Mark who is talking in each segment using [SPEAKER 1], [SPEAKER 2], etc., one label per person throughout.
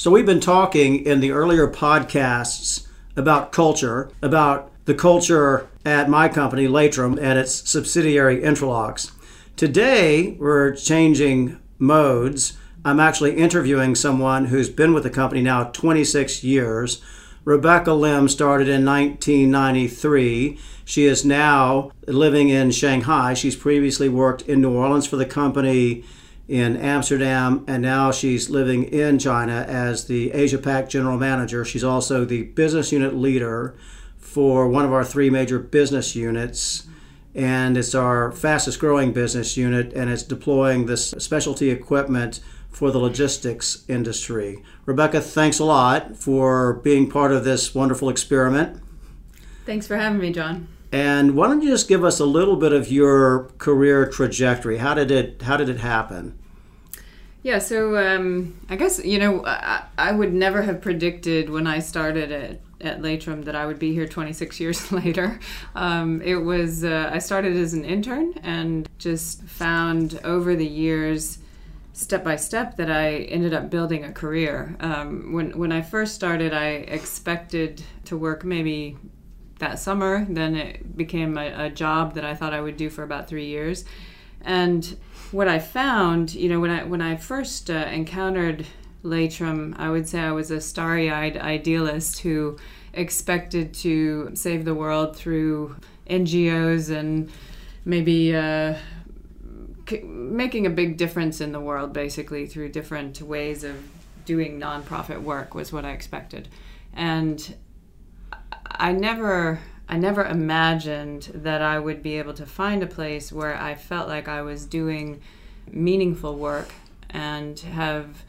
[SPEAKER 1] So, we've been talking in the earlier podcasts about culture, about the culture at my company, Laitram, and its subsidiary, Intralox. Today, we're changing modes. I'm actually interviewing someone who's been with the company now 26 years. Rebecca Lim started in 1993. She is now living in Shanghai. She's previously worked in New Orleans for the company in Amsterdam, and now she's living in China as the Asia Pac General Manager. She's also the business unit leader for one of our three major business units and it's our fastest growing business unit and it's deploying this specialty equipment for the logistics industry. Rebecca, thanks a lot for being part of this wonderful experiment.
[SPEAKER 2] Thanks for having me, John.
[SPEAKER 1] And why don't you just give us a little bit of your career trajectory? How did it how did it happen?
[SPEAKER 2] Yeah, so um, I guess you know I, I would never have predicted when I started at at that I would be here 26 years later. Um, it was uh, I started as an intern and just found over the years, step by step, that I ended up building a career. Um, when when I first started, I expected to work maybe that summer. Then it became a, a job that I thought I would do for about three years, and what I found, you know, when I when I first uh, encountered Laitram, I would say I was a starry eyed idealist who expected to save the world through NGOs and maybe uh, making a big difference in the world, basically, through different ways of doing nonprofit work, was what I expected. And I never. I never imagined that I would be able to find a place where I felt like I was doing meaningful work and have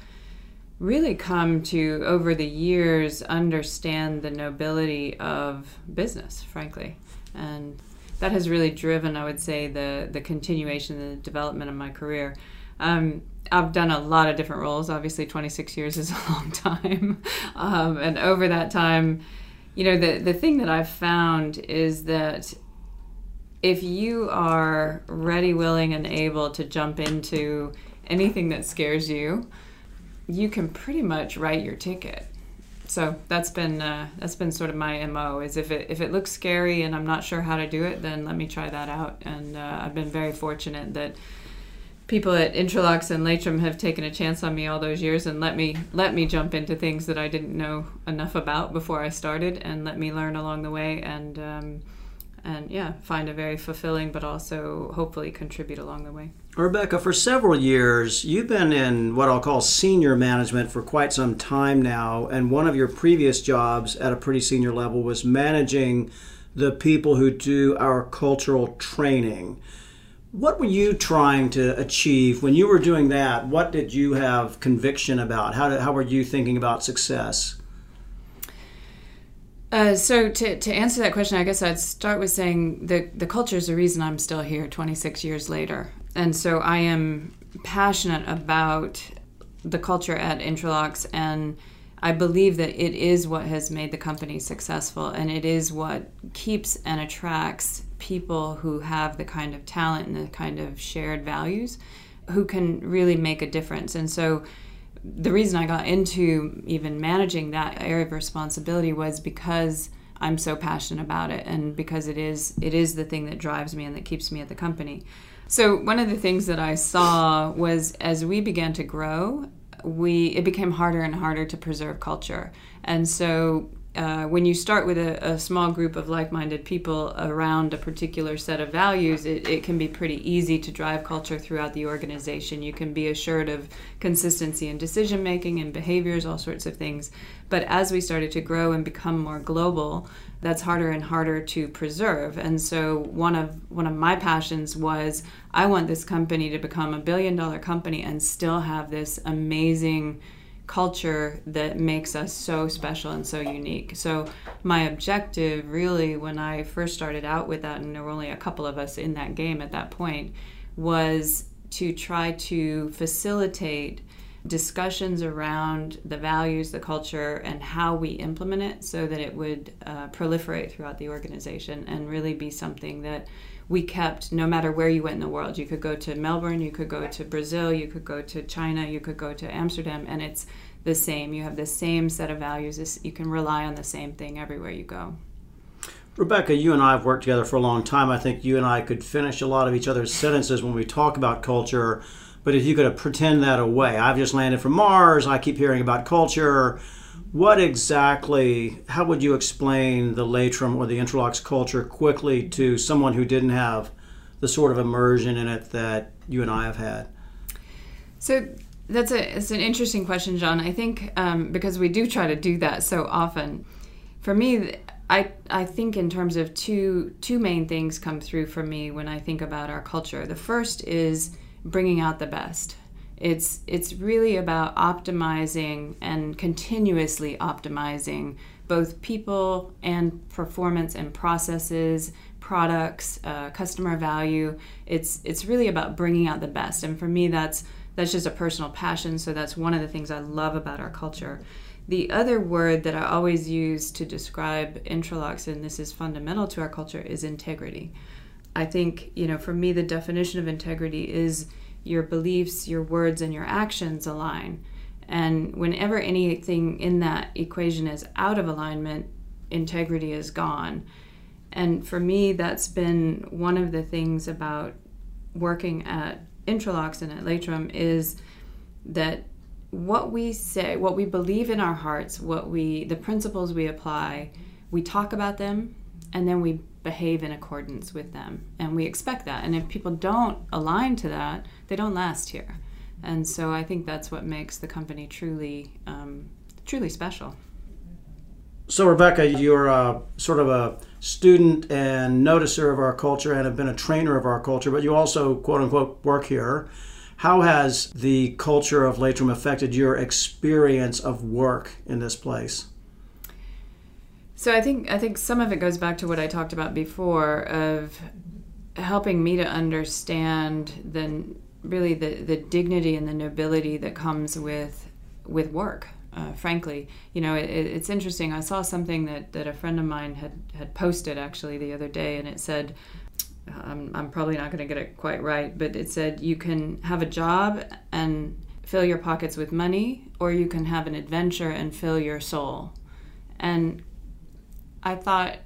[SPEAKER 2] really come to over the years understand the nobility of business frankly and that has really driven i would say the the continuation and the development of my career um, I've done a lot of different roles. Obviously, 26 years is a long time. Um, and over that time, you know, the, the thing that I've found is that if you are ready, willing, and able to jump into anything that scares you, you can pretty much write your ticket. So that's been uh, that's been sort of my mo. Is if it if it looks scary and I'm not sure how to do it, then let me try that out. And uh, I've been very fortunate that people at Intralox and Laitram have taken a chance on me all those years and let me let me jump into things that I didn't know enough about before I started, and let me learn along the way. And um, and yeah, find a very fulfilling, but also hopefully contribute along the way.
[SPEAKER 1] Rebecca, for several years, you've been in what I'll call senior management for quite some time now, and one of your previous jobs at a pretty senior level was managing the people who do our cultural training. What were you trying to achieve when you were doing that? What did you have conviction about? How, did, how were you thinking about success?
[SPEAKER 2] Uh, so to, to answer that question, I guess I'd start with saying the the culture is the reason I'm still here 26 years later, and so I am passionate about the culture at Intralox, and I believe that it is what has made the company successful, and it is what keeps and attracts people who have the kind of talent and the kind of shared values, who can really make a difference, and so the reason I got into even managing that area of responsibility was because I'm so passionate about it and because it is it is the thing that drives me and that keeps me at the company. So one of the things that I saw was as we began to grow, we it became harder and harder to preserve culture. And so uh, when you start with a, a, small group of like-minded people around a particular set of values, it, it, can be pretty easy to drive culture throughout the organization. You can be assured of consistency in decision making and behaviors, all sorts of things. But as we started to grow and become more global, that's harder and harder to preserve. And so one of one of my passions was I want this company to become a billion dollar company and still have this amazing culture that makes us so special and so unique. So, my objective really, when I first started out with that, and there were only a couple of us in that game at that point, was to try to facilitate discussions around the values, the culture, and how we implement it so that it would uh, proliferate throughout the organization and really be something that we kept no matter where you went in the world. You could go to Melbourne, you could go to Brazil, you could go to China, you could go to Amsterdam, and it's the same. You have the same set of values. You can rely on the same thing everywhere you go.
[SPEAKER 1] Rebecca, you and I have worked together for a long time. I think you and I could finish a lot of each other's sentences when we talk about culture. But if you could pretend that away, I've just landed from Mars, I keep hearing about culture. What exactly, how would you explain the Laitram or the Intralox culture quickly to someone who didn't have the sort of immersion in it that you and I have had?
[SPEAKER 2] So that's a it's an interesting question, John. I think um, because we do try to do that so often. For me, I I think in terms of two two main things come through for me when I think about our culture. The first is bringing out the best. It's it's really about optimizing and continuously optimizing both people and performance and processes, products, uh, customer value. It's it's really about bringing out the best, and for me, that's that's just a personal passion. So that's one of the things I love about our culture. The other word that I always use to describe Intralox, and this is fundamental to our culture, is integrity. I think, you know, for me, the definition of integrity is your beliefs, your words, and your actions align. And whenever anything in that equation is out of alignment, integrity is gone. And for me, that's been one of the things about working at Intralox and at Laitram is that what we say, what we believe in our hearts, what we the principles we apply, we talk about them and then we behave in accordance with them and we expect that. And if people don't align to that, they don't last here. And so I think that's what makes the company truly um, truly special.
[SPEAKER 1] So, Rebecca, you're a, sort of a student and noticer of our culture and have been a trainer of our culture, but you also, quote unquote, work here. How has the culture of Laitram affected your experience of work in this place?
[SPEAKER 2] So I think I think some of it goes back to what I talked about before of helping me to understand the really the, the dignity and the nobility that comes with with work uh, frankly. You know, it, it's interesting. I saw something that, that a friend of mine had, had posted actually the other day, and it said, I'm, I'm probably not going to get it quite right, but it said, you can have a job and fill your pockets with money, or you can have an adventure and fill your soul. And I thought,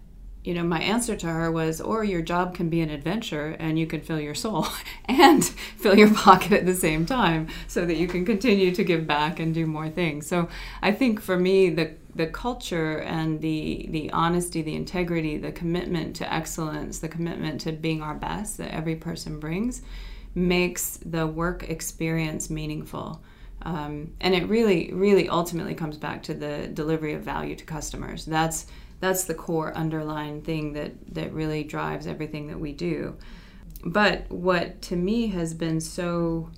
[SPEAKER 2] you know, my answer to her was, or your job can be an adventure and you can fill your soul and fill your pocket at the same time so that you can continue to give back and do more things. So I think for me, the the culture and the the honesty, the integrity, the commitment to excellence, the commitment to being our best that every person brings makes the work experience meaningful. Um, and it really, really ultimately comes back to the delivery of value to customers. That's that's the core underlying thing that that really drives everything that we do. But what to me has been so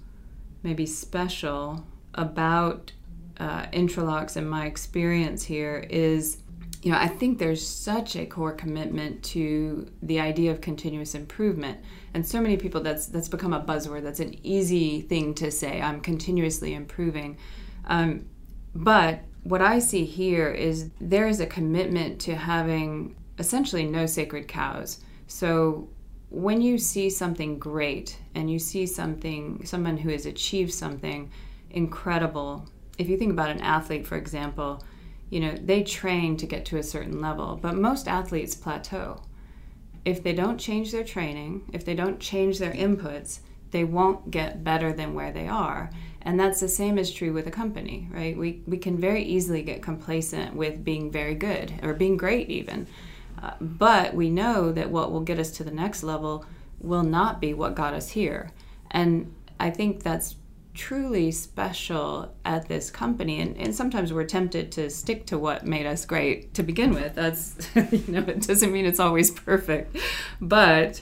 [SPEAKER 2] maybe special about uh, Intralox and my experience here is you know i think there's such a core commitment to the idea of continuous improvement. And so many people that's that's become a buzzword. That's an easy thing to say. I'm continuously improving. Um, but what I see here is there is a commitment to having essentially no sacred cows. So when you see something great and you see something, someone who has achieved something incredible, if you think about an athlete, for example, you know, they train to get to a certain level, but most athletes plateau. If they don't change their training, if they don't change their inputs, they won't get better than where they are. And that's the same is true with a company, right? We, we can very easily get complacent with being very good or being great, even. Uh, but we know that what will get us to the next level will not be what got us here. And I think that's truly special at this company and, and sometimes we're tempted to stick to what made us great to begin with that's you know it doesn't mean it's always perfect but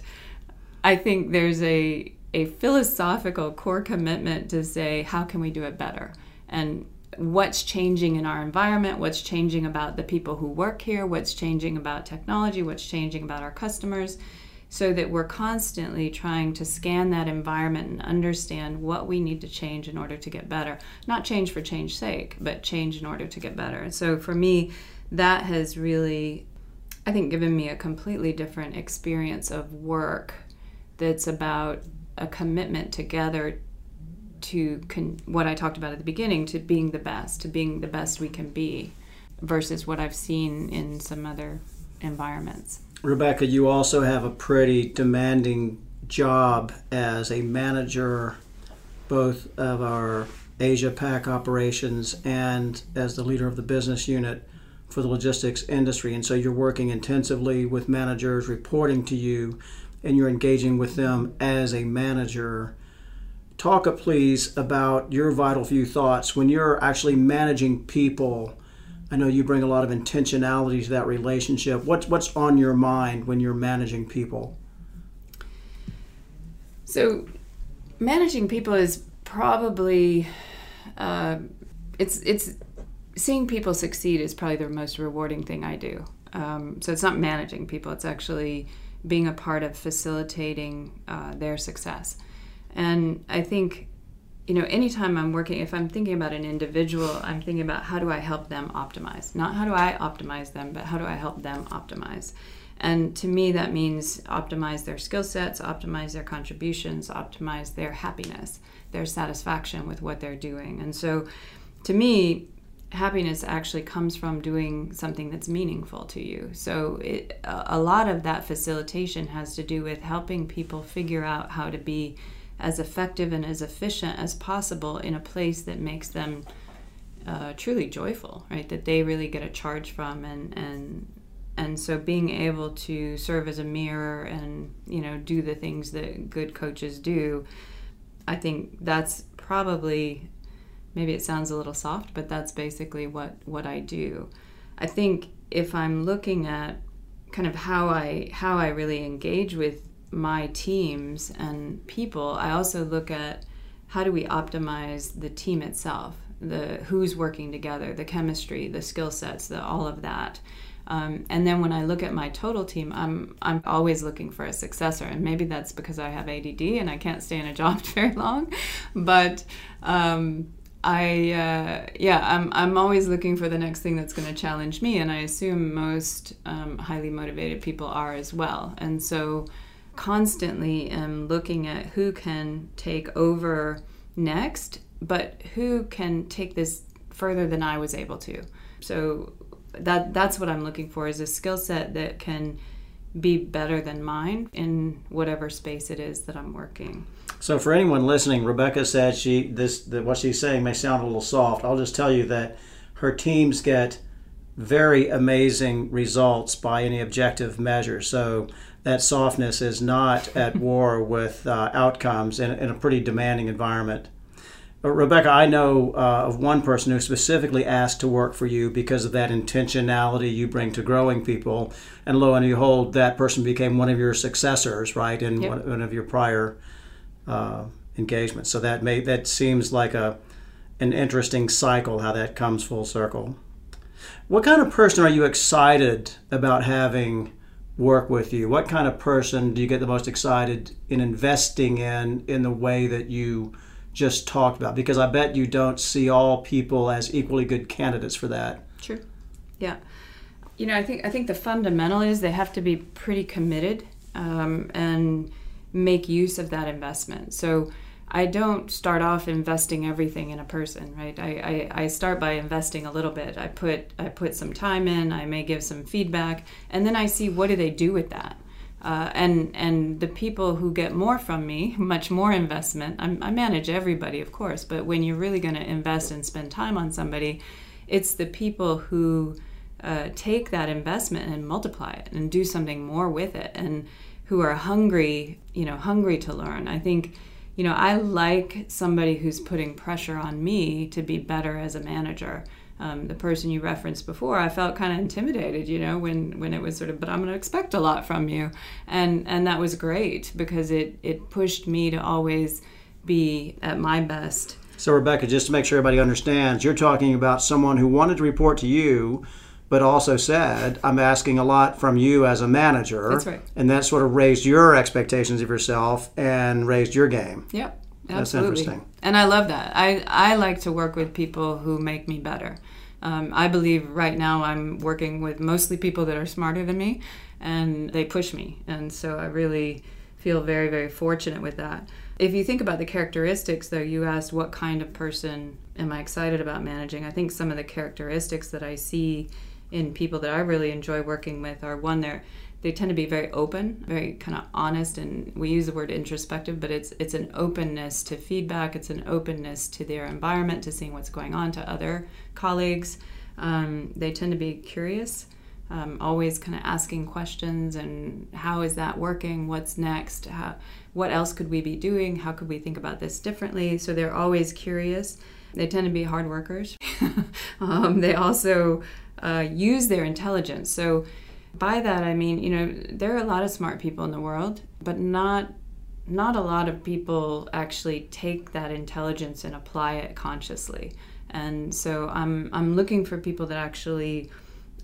[SPEAKER 2] i think there's a a philosophical core commitment to say, how can we do it better? And what's changing in our environment, what's changing about the people who work here, what's changing about technology, what's changing about our customers, so that we're constantly trying to scan that environment and understand what we need to change in order to get better. Not change for change's sake, but change in order to get better. So for me, that has really, I think, given me a completely different experience of work that's about a commitment together to con- what I talked about at the beginning to being the best, to being the best we can be, versus what I've seen in some other environments.
[SPEAKER 1] Rebecca, you also have a pretty demanding job as a manager, both of our Asia Pac operations and as the leader of the business unit for the logistics industry. And so you're working intensively with managers, reporting to you, and you're engaging with them as a manager. Talk, please, about your vital few thoughts when you're actually managing people. I know you bring a lot of intentionality to that relationship. What's what's on your mind when you're managing people?
[SPEAKER 2] So, managing people is probably uh, it's it's seeing people succeed is probably the most rewarding thing I do. Um, so it's not managing people; it's actually being a part of facilitating uh, their success. And I think, you know, anytime I'm working, if I'm thinking about an individual, I'm thinking about how do I help them optimize? Not how do I optimize them, but how do I help them optimize? And to me, that means optimize their skill sets, optimize their contributions, optimize their happiness, their satisfaction with what they're doing. And so, to me, happiness actually comes from doing something that's meaningful to you. So, it, a lot of that facilitation has to do with helping people figure out how to be as effective and as efficient as possible in a place that makes them uh, truly joyful, right? That they really get a charge from, and and and so being able to serve as a mirror and you know do the things that good coaches do, I think that's probably maybe it sounds a little soft, but that's basically what what I do. I think if I'm looking at kind of how I how I really engage with my teams and people, I also look at how do we optimize the team itself, the who's working together, the chemistry, the skill sets, the all of that. Um, and then when I look at my total team, I'm I'm always looking for a successor, and maybe that's because I have ADD and I can't stay in a job very long. But um, I uh, yeah, I'm I'm always looking for the next thing that's going to challenge me, and I assume most um, highly motivated people are as well. And so, constantly am looking at who can take over next, but who can take this further than I was able to. So that that's what I'm looking for is a skill set that can be better than mine in whatever space it is that I'm working.
[SPEAKER 1] So for anyone listening, Rebecca said she this that what she's saying may sound a little soft. I'll just tell you that her teams get very amazing results by any objective measure. So that softness is not at war with uh, outcomes in, in, a pretty demanding environment. But Rebecca, I know uh, of one person who specifically asked to work for you because of that intentionality you bring to growing people, and lo and behold, that person became one of your successors, right, in yep. one, one of your prior uh, engagement. So that may that seems like a an interesting cycle how that comes full circle. What kind of person are you excited about having work with you? What kind of person do you get the most excited in investing in in the way that you just talked about? Because I bet you don't see all people as equally good candidates for that.
[SPEAKER 2] True. Yeah. You know, I think I think the fundamental is they have to be pretty committed um, and make use of that investment. So I don't start off investing everything in a person, right? I, I, I, start by investing a little bit. I put I put some time in. I may give some feedback, and then I see what do they do with that. Uh, and and the people who get more from me, much more investment. I'm, I manage everybody, of course, but when you're really going to invest and spend time on somebody, it's the people who uh, take that investment and multiply it and do something more with it. And who are hungry, you know, hungry to learn. I think, you know, I like somebody who's putting pressure on me to be better as a manager. Um, the person you referenced before, I felt kind of intimidated, you know, when when it was sort of, but I'm going to expect a lot from you, and and that was great because it it pushed me to always be at my best.
[SPEAKER 1] So Rebecca, just to make sure everybody understands, you're talking about someone who wanted to report to you but also said, I'm asking a lot from you as a manager.
[SPEAKER 2] That's right.
[SPEAKER 1] And that sort of raised your expectations of yourself and raised your game.
[SPEAKER 2] Yep.
[SPEAKER 1] Absolutely. That's interesting.
[SPEAKER 2] And I love that. I, I like to work with people who make me better. Um, I believe right now I'm working with mostly people that are smarter than me and they push me. And so I really feel very, very fortunate with that. If you think about the characteristics, though, you asked what kind of person am I excited about managing? I think some of the characteristics that I see in people that I really enjoy working with are one, they're they tend to be very open, very kind of honest, and we use the word introspective, but it's it's an openness to feedback. It's an openness to their environment, to seeing what's going on, to other colleagues. Um, they tend to be curious, um, always kind of asking questions and how is that working? What's next? How, what else could we be doing? How could we think about this differently? So they're always curious. They tend to be hard workers. um, they also uh, use their intelligence. So by that I mean, you know, there are a lot of smart people in the world, but not not a lot of people actually take that intelligence and apply it consciously. And so I'm I'm looking for people that actually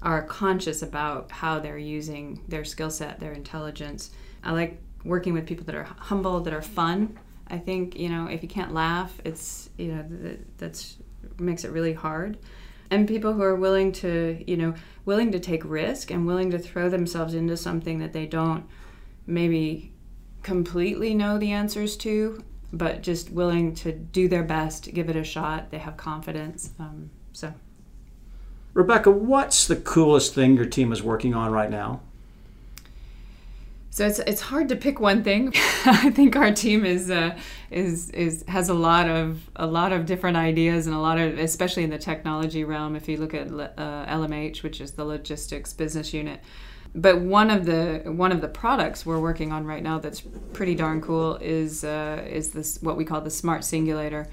[SPEAKER 2] are conscious about how they're using their skill set, their intelligence. I like working with people that are humble, that are fun. I think, you know, if you can't laugh, it's, you know, that's makes it really hard and people who are willing to you know willing to take risk and willing to throw themselves into something that they don't maybe completely know the answers to but just willing to do their best give it a shot they have confidence um, so.
[SPEAKER 1] Rebecca what's the coolest thing your team is working on right now
[SPEAKER 2] so it's it's hard to pick one thing. I think our team is uh, is is has a lot of a lot of different ideas and a lot of especially in the technology realm. If you look at uh, LMH, which is the logistics business unit, but one of the one of the products we're working on right now that's pretty darn cool is uh, is this what we call the smart singulator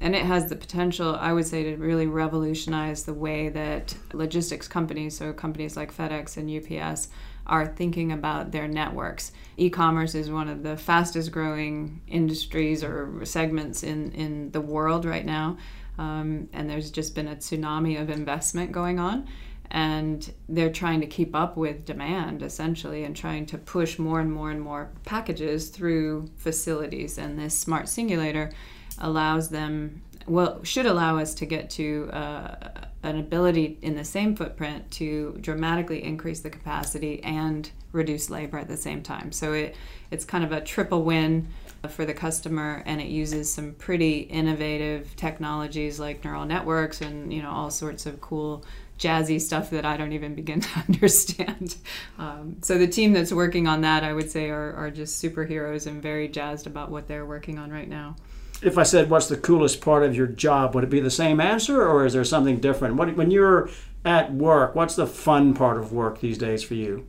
[SPEAKER 2] and it has the potential i would say to really revolutionize the way that logistics companies so companies like fedex and ups are thinking about their networks. E commerce is one of the fastest growing industries or segments in, in the world right now. Um, and there's just been a tsunami of investment going on. And they're trying to keep up with demand essentially and trying to push more and more and more packages through facilities. And this smart singulator allows them, well, should allow us to get to uh, an ability in the same footprint to dramatically increase the capacity and reduce labor at the same time. So it it's kind of a triple win for the customer and it uses some pretty innovative technologies like neural networks and you know all sorts of cool jazzy stuff that I don't even begin to understand. Um, so the team that's working on that, I would say, are, are just superheroes and very jazzed about what they're working on right now
[SPEAKER 1] if I said, "What's the coolest part of your job?" Would it be the same answer, or is there something different? What, when you're at work, what's the fun part of work these days for you?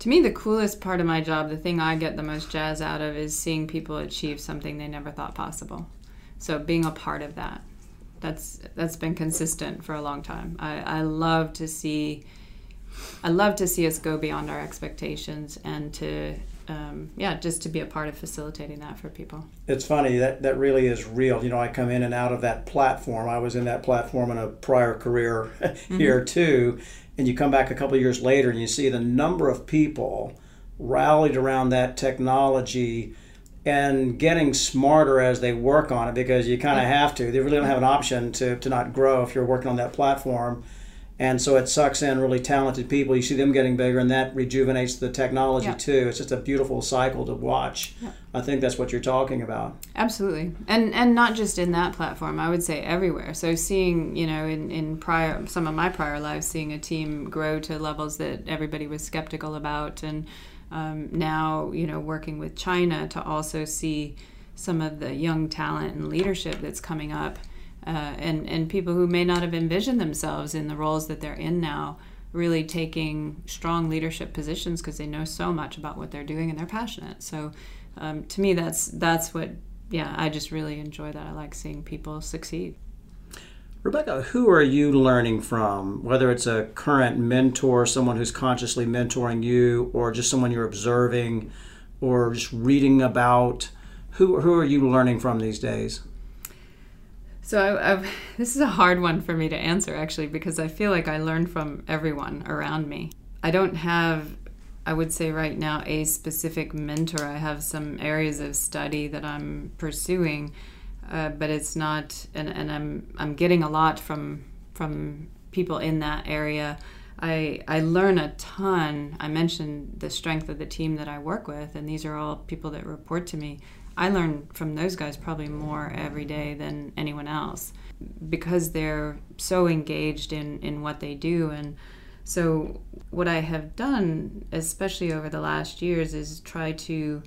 [SPEAKER 2] To me, the coolest part of my job, the thing I get the most jazz out of, is seeing people achieve something they never thought possible. So being a part of that, that's that's been consistent for a long time. I, I love to see. I love to see us go beyond our expectations and to um, yeah, just to be a part of facilitating that for people.
[SPEAKER 1] It's funny that that really is real. You know, I come in and out of that platform. I was in that platform in a prior career here mm-hmm. too, and you come back a couple years later and you see the number of people rallied around that technology and getting smarter as they work on it because you kind of have to. They really don't have an option to, to not grow if you're working on that platform and so it sucks in really talented people. You see them getting bigger, and that rejuvenates the technology yeah. too. It's just a beautiful cycle to watch. Yeah. I think that's what you're talking about.
[SPEAKER 2] Absolutely, and and not just in that platform. I would say everywhere. So seeing, you know, in in prior some of my prior lives, seeing a team grow to levels that everybody was skeptical about, and um, now you know working with China to also see some of the young talent and leadership that's coming up uh, and and people who may not have envisioned themselves in the roles that they're in now really taking strong leadership positions because they know so much about what they're doing and they're passionate. So um, to me that's that's what yeah i just really enjoy that. I like seeing people succeed.
[SPEAKER 1] Rebecca who are you learning from? Whether it's a current mentor someone who's consciously mentoring you or just someone you're observing or just reading about who, who are you learning from these days
[SPEAKER 2] so I, I've, this is a hard one for me to answer actually because I feel like I learn from everyone around me. I don't have, I would say right now, a specific mentor. I have some areas of study that I'm pursuing, uh, but it's not, and, and I'm I'm getting a lot from from people in that area. I, I learn a ton. I mentioned the strength of the team that I work with, and these are all people that report to me. I learn from those guys probably more every day than anyone else because they're so engaged in, in what they do. And so, what I have done, especially over the last years, is try to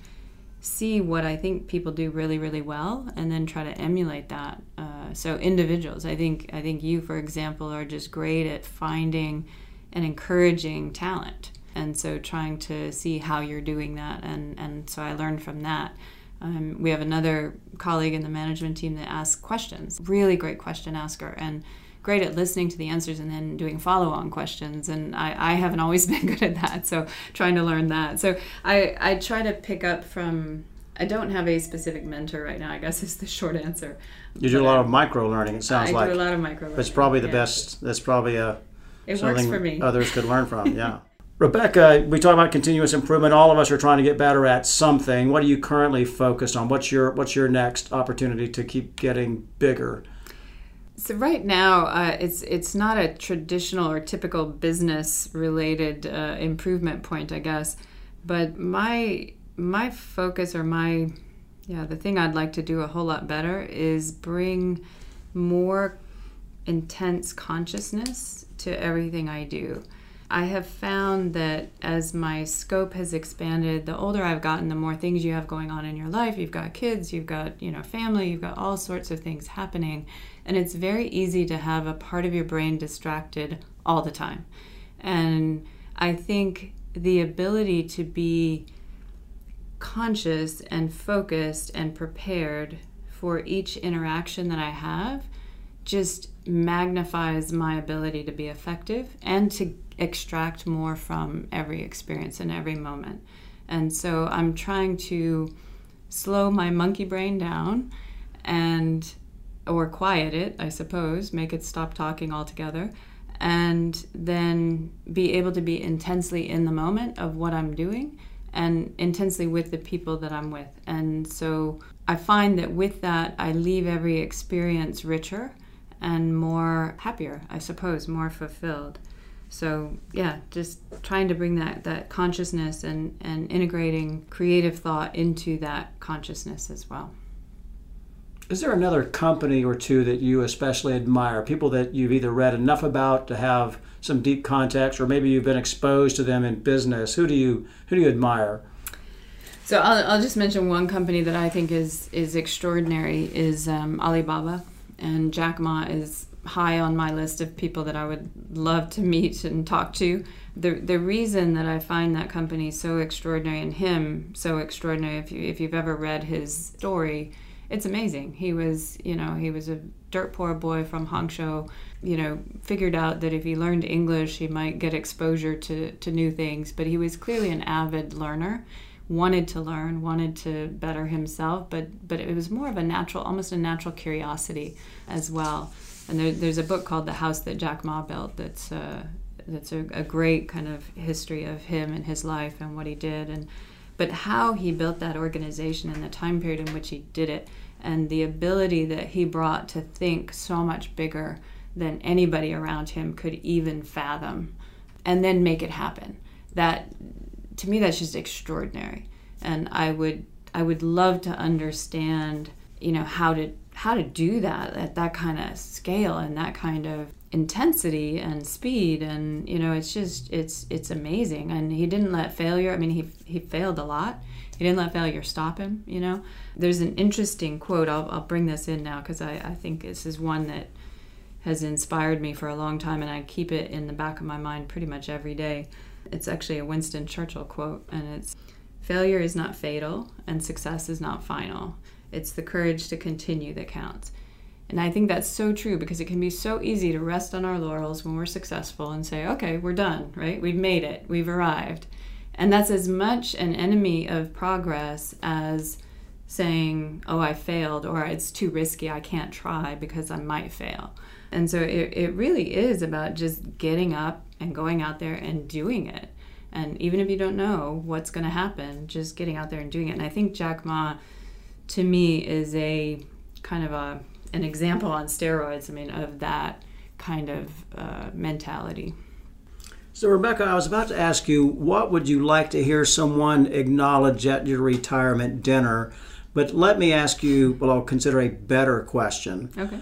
[SPEAKER 2] see what I think people do really, really well, and then try to emulate that. Uh, so, individuals, I think, I think you, for example, are just great at finding and encouraging talent, and so trying to see how you're doing that, and and so I learned from that. Um, we have another colleague in the management team that asks questions, really great question asker, and great at listening to the answers and then doing follow on questions. And I, I haven't always been good at that, so trying to learn that. So I, I try to pick up from, I don't have a specific mentor right now, I guess is the short answer.
[SPEAKER 1] You do but a lot of micro learning, it sounds
[SPEAKER 2] I
[SPEAKER 1] like.
[SPEAKER 2] I do a lot of micro learning.
[SPEAKER 1] That's probably the yeah. best, that's probably a,
[SPEAKER 2] it something works for me.
[SPEAKER 1] others could learn from, yeah. Rebecca, we talk about continuous improvement. All of us are trying to get better at something. What are you currently focused on? What's your What's your next opportunity to keep getting bigger?
[SPEAKER 2] So right now, uh, it's it's not a traditional or typical business related uh, improvement point, I guess. But my my focus or my yeah the thing I'd like to do a whole lot better is bring more intense consciousness to everything I do. I have found that as my scope has expanded, the older I've gotten, the more things you have going on in your life. You've got kids, you've got, you know, family, you've got all sorts of things happening. And it's very easy to have a part of your brain distracted all the time. And I think the ability to be conscious and focused and prepared for each interaction that I have just magnifies my ability to be effective and to extract more from every experience and every moment. And so I'm trying to slow my monkey brain down and or quiet it, I suppose, make it stop talking altogether, and then be able to be intensely in the moment of what I'm doing and intensely with the people that I'm with. And so I find that with that, I leave every experience richer and more happier, I suppose, more fulfilled so yeah just trying to bring that that consciousness and and integrating creative thought into that consciousness as well.
[SPEAKER 1] Is there another company or two that you especially admire? People that you've either read enough about to have some deep context or maybe you've been exposed to them in business. Who do you who do you admire?
[SPEAKER 2] So I'll, I'll just mention one company that I think is is extraordinary is um, Alibaba. And Jack Ma is high on my list of people that I would love to meet and talk to. The the reason that I find that company so extraordinary and him so extraordinary, if you if you've ever read his story, it's amazing. He was you know he was a dirt poor boy from Hangzhou, you know figured out that if he learned English he might get exposure to to new things. But he was clearly an avid learner wanted to learn, wanted to better himself, but but it was more of a natural, almost a natural curiosity as well and there, there's a book called The House That Jack Ma Built that's uh, that's a, a, great kind of history of him and his life and what he did and but how he built that organization and the time period in which he did it and the ability that he brought to think so much bigger than anybody around him could even fathom and then make it happen. That to me that's just extraordinary. And i would i would love to understand you know how to how to do that at that kind of scale and that kind of intensity and speed and you know it's just it's it's amazing. And he didn't let failure i mean he he failed a lot. He didn't let failure stop him you know? There's an interesting quote i'll, I'll bring this in now because I, I think this is one that has inspired me for a long time and i keep it in the back of my mind pretty much every day. It's actually a winston churchill quote and it's failure is not fatal and success is not final it's the courage to continue that counts. And I think that's so true because it can be so easy to rest on our laurels when we're successful and say, okay, we're done, right? We've made it, we've arrived. And that's as much an enemy of progress as saying, oh, I failed, or it's too risky, I can't try because I might fail. And so it, it really is about just getting up and going out there and doing it. And even if you don't know what's going to happen, just getting out there and doing it. And I think Jack Ma to me is a kind of a an example on steroids. I mean, of that kind of uh, mentality.
[SPEAKER 1] So, Rebecca, I was about to ask you, what would you like to hear someone acknowledge at your retirement dinner? But let me ask you, well, I'll consider a better question.
[SPEAKER 2] Okay.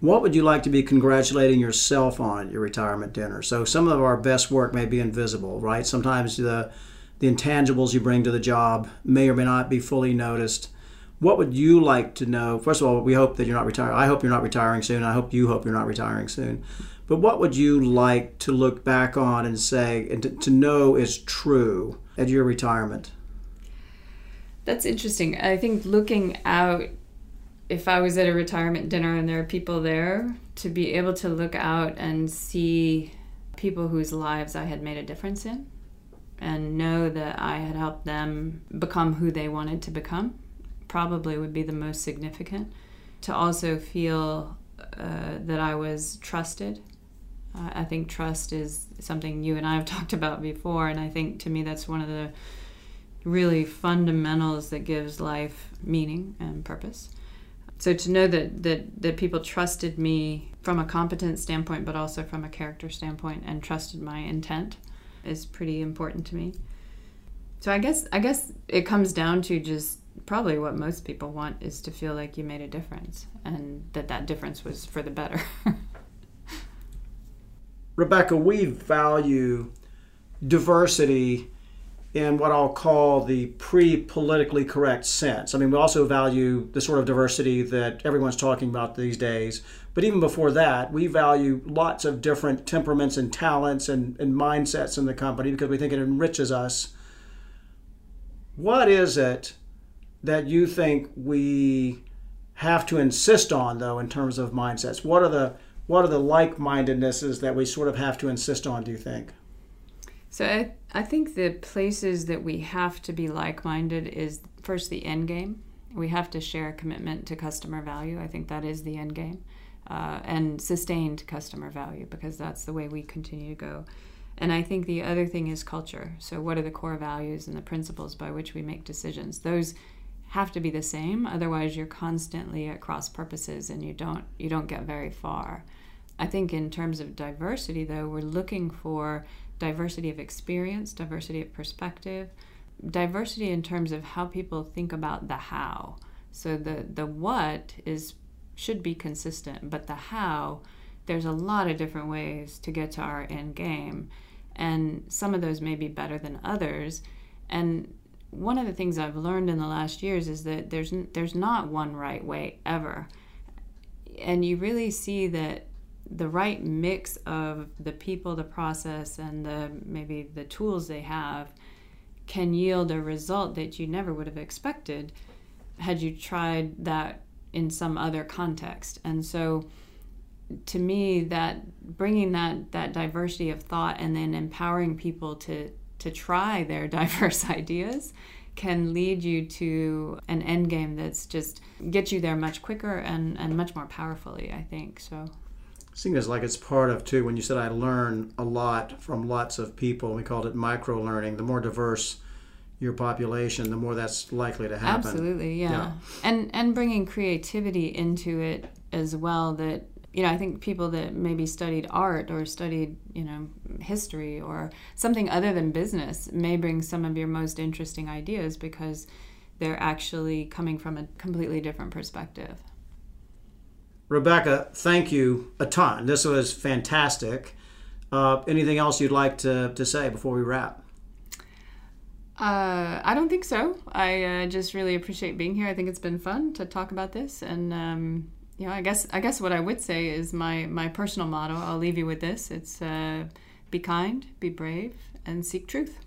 [SPEAKER 1] What would you like to be congratulating yourself on at your retirement dinner? So, some of our best work may be invisible, right? Sometimes the the intangibles you bring to the job may or may not be fully noticed. What would you like to know? First of all, we hope that you're not retiring. I hope you're not retiring soon. I hope you hope you're not retiring soon. But what would you like to look back on and say and to, to know is true at your retirement?
[SPEAKER 2] That's interesting. I think looking out, if I was at a retirement dinner and there are people there, to be able to look out and see people whose lives I had made a difference in and know that I had helped them become who they wanted to become probably would be the most significant. To also feel uh, that I was trusted. Uh, I think trust is something you and I have talked about before, and I think to me that's one of the really fundamentals that gives life meaning and purpose. So to know that, that, that people trusted me from a competence standpoint, but also from a character standpoint, and trusted my intent is pretty important to me. So I guess I guess it comes down to just probably what most people want is to feel like you made a difference and that that difference was for the better.
[SPEAKER 1] Rebecca, we value diversity in what I'll call the pre politically correct sense. I mean, we also value the sort of diversity that everyone's talking about these days. But even before that, we value lots of different temperaments and talents and, and mindsets in the company because we think it enriches us. What is it that you think we have to insist on, though, in terms of mindsets? What are the what are the like-mindednesses that we sort of have to insist on? Do you think?
[SPEAKER 2] So I, I think the places that we have to be like minded is first the end game. We have to share a commitment to customer value. I think that is the end game. Uh, and sustained customer value because that's the way we continue to go. And I think the other thing is culture. So, what are the core values and the principles by which we make decisions? Those have to be the same. Otherwise you're constantly at cross purposes and you don't you don't get very far. I think in terms of diversity though we're looking for diversity of experience, diversity of perspective, diversity in terms of how people think about the how. So the the what is should be consistent, but the how there's a lot of different ways to get to our end game. And some of those may be better than others. And one of the things I've learned in the last years is that there's there's not one right way ever. And you really see that the right mix of the people, the process, and the maybe the tools they have can yield a result that you never would have expected had you tried that in some other context. And so to me that bringing that that diversity of thought and then empowering people to to try their diverse ideas can lead you to an end game that's just gets you there much quicker and, and much more powerfully, I think. So
[SPEAKER 1] seeing as like it's part of too when you said i learn a lot from lots of people we called it micro learning the more diverse your population the more that's likely to happen
[SPEAKER 2] absolutely yeah. yeah. and and bringing creativity into it as well that you know i think people that maybe studied art or studied you know history or something other than business may bring some of your most interesting ideas because they're actually coming from a completely different perspective
[SPEAKER 1] Rebecca, thank you a ton. This was fantastic. Uh, anything else you'd like to, to say before we wrap?
[SPEAKER 2] Uh, I don't think so. I uh, just really appreciate being here. I think it's been fun to talk about this, and um, you know, I guess I guess what I would say is my my personal motto. I'll leave you with this. It's uh, be kind, be brave, and seek truth.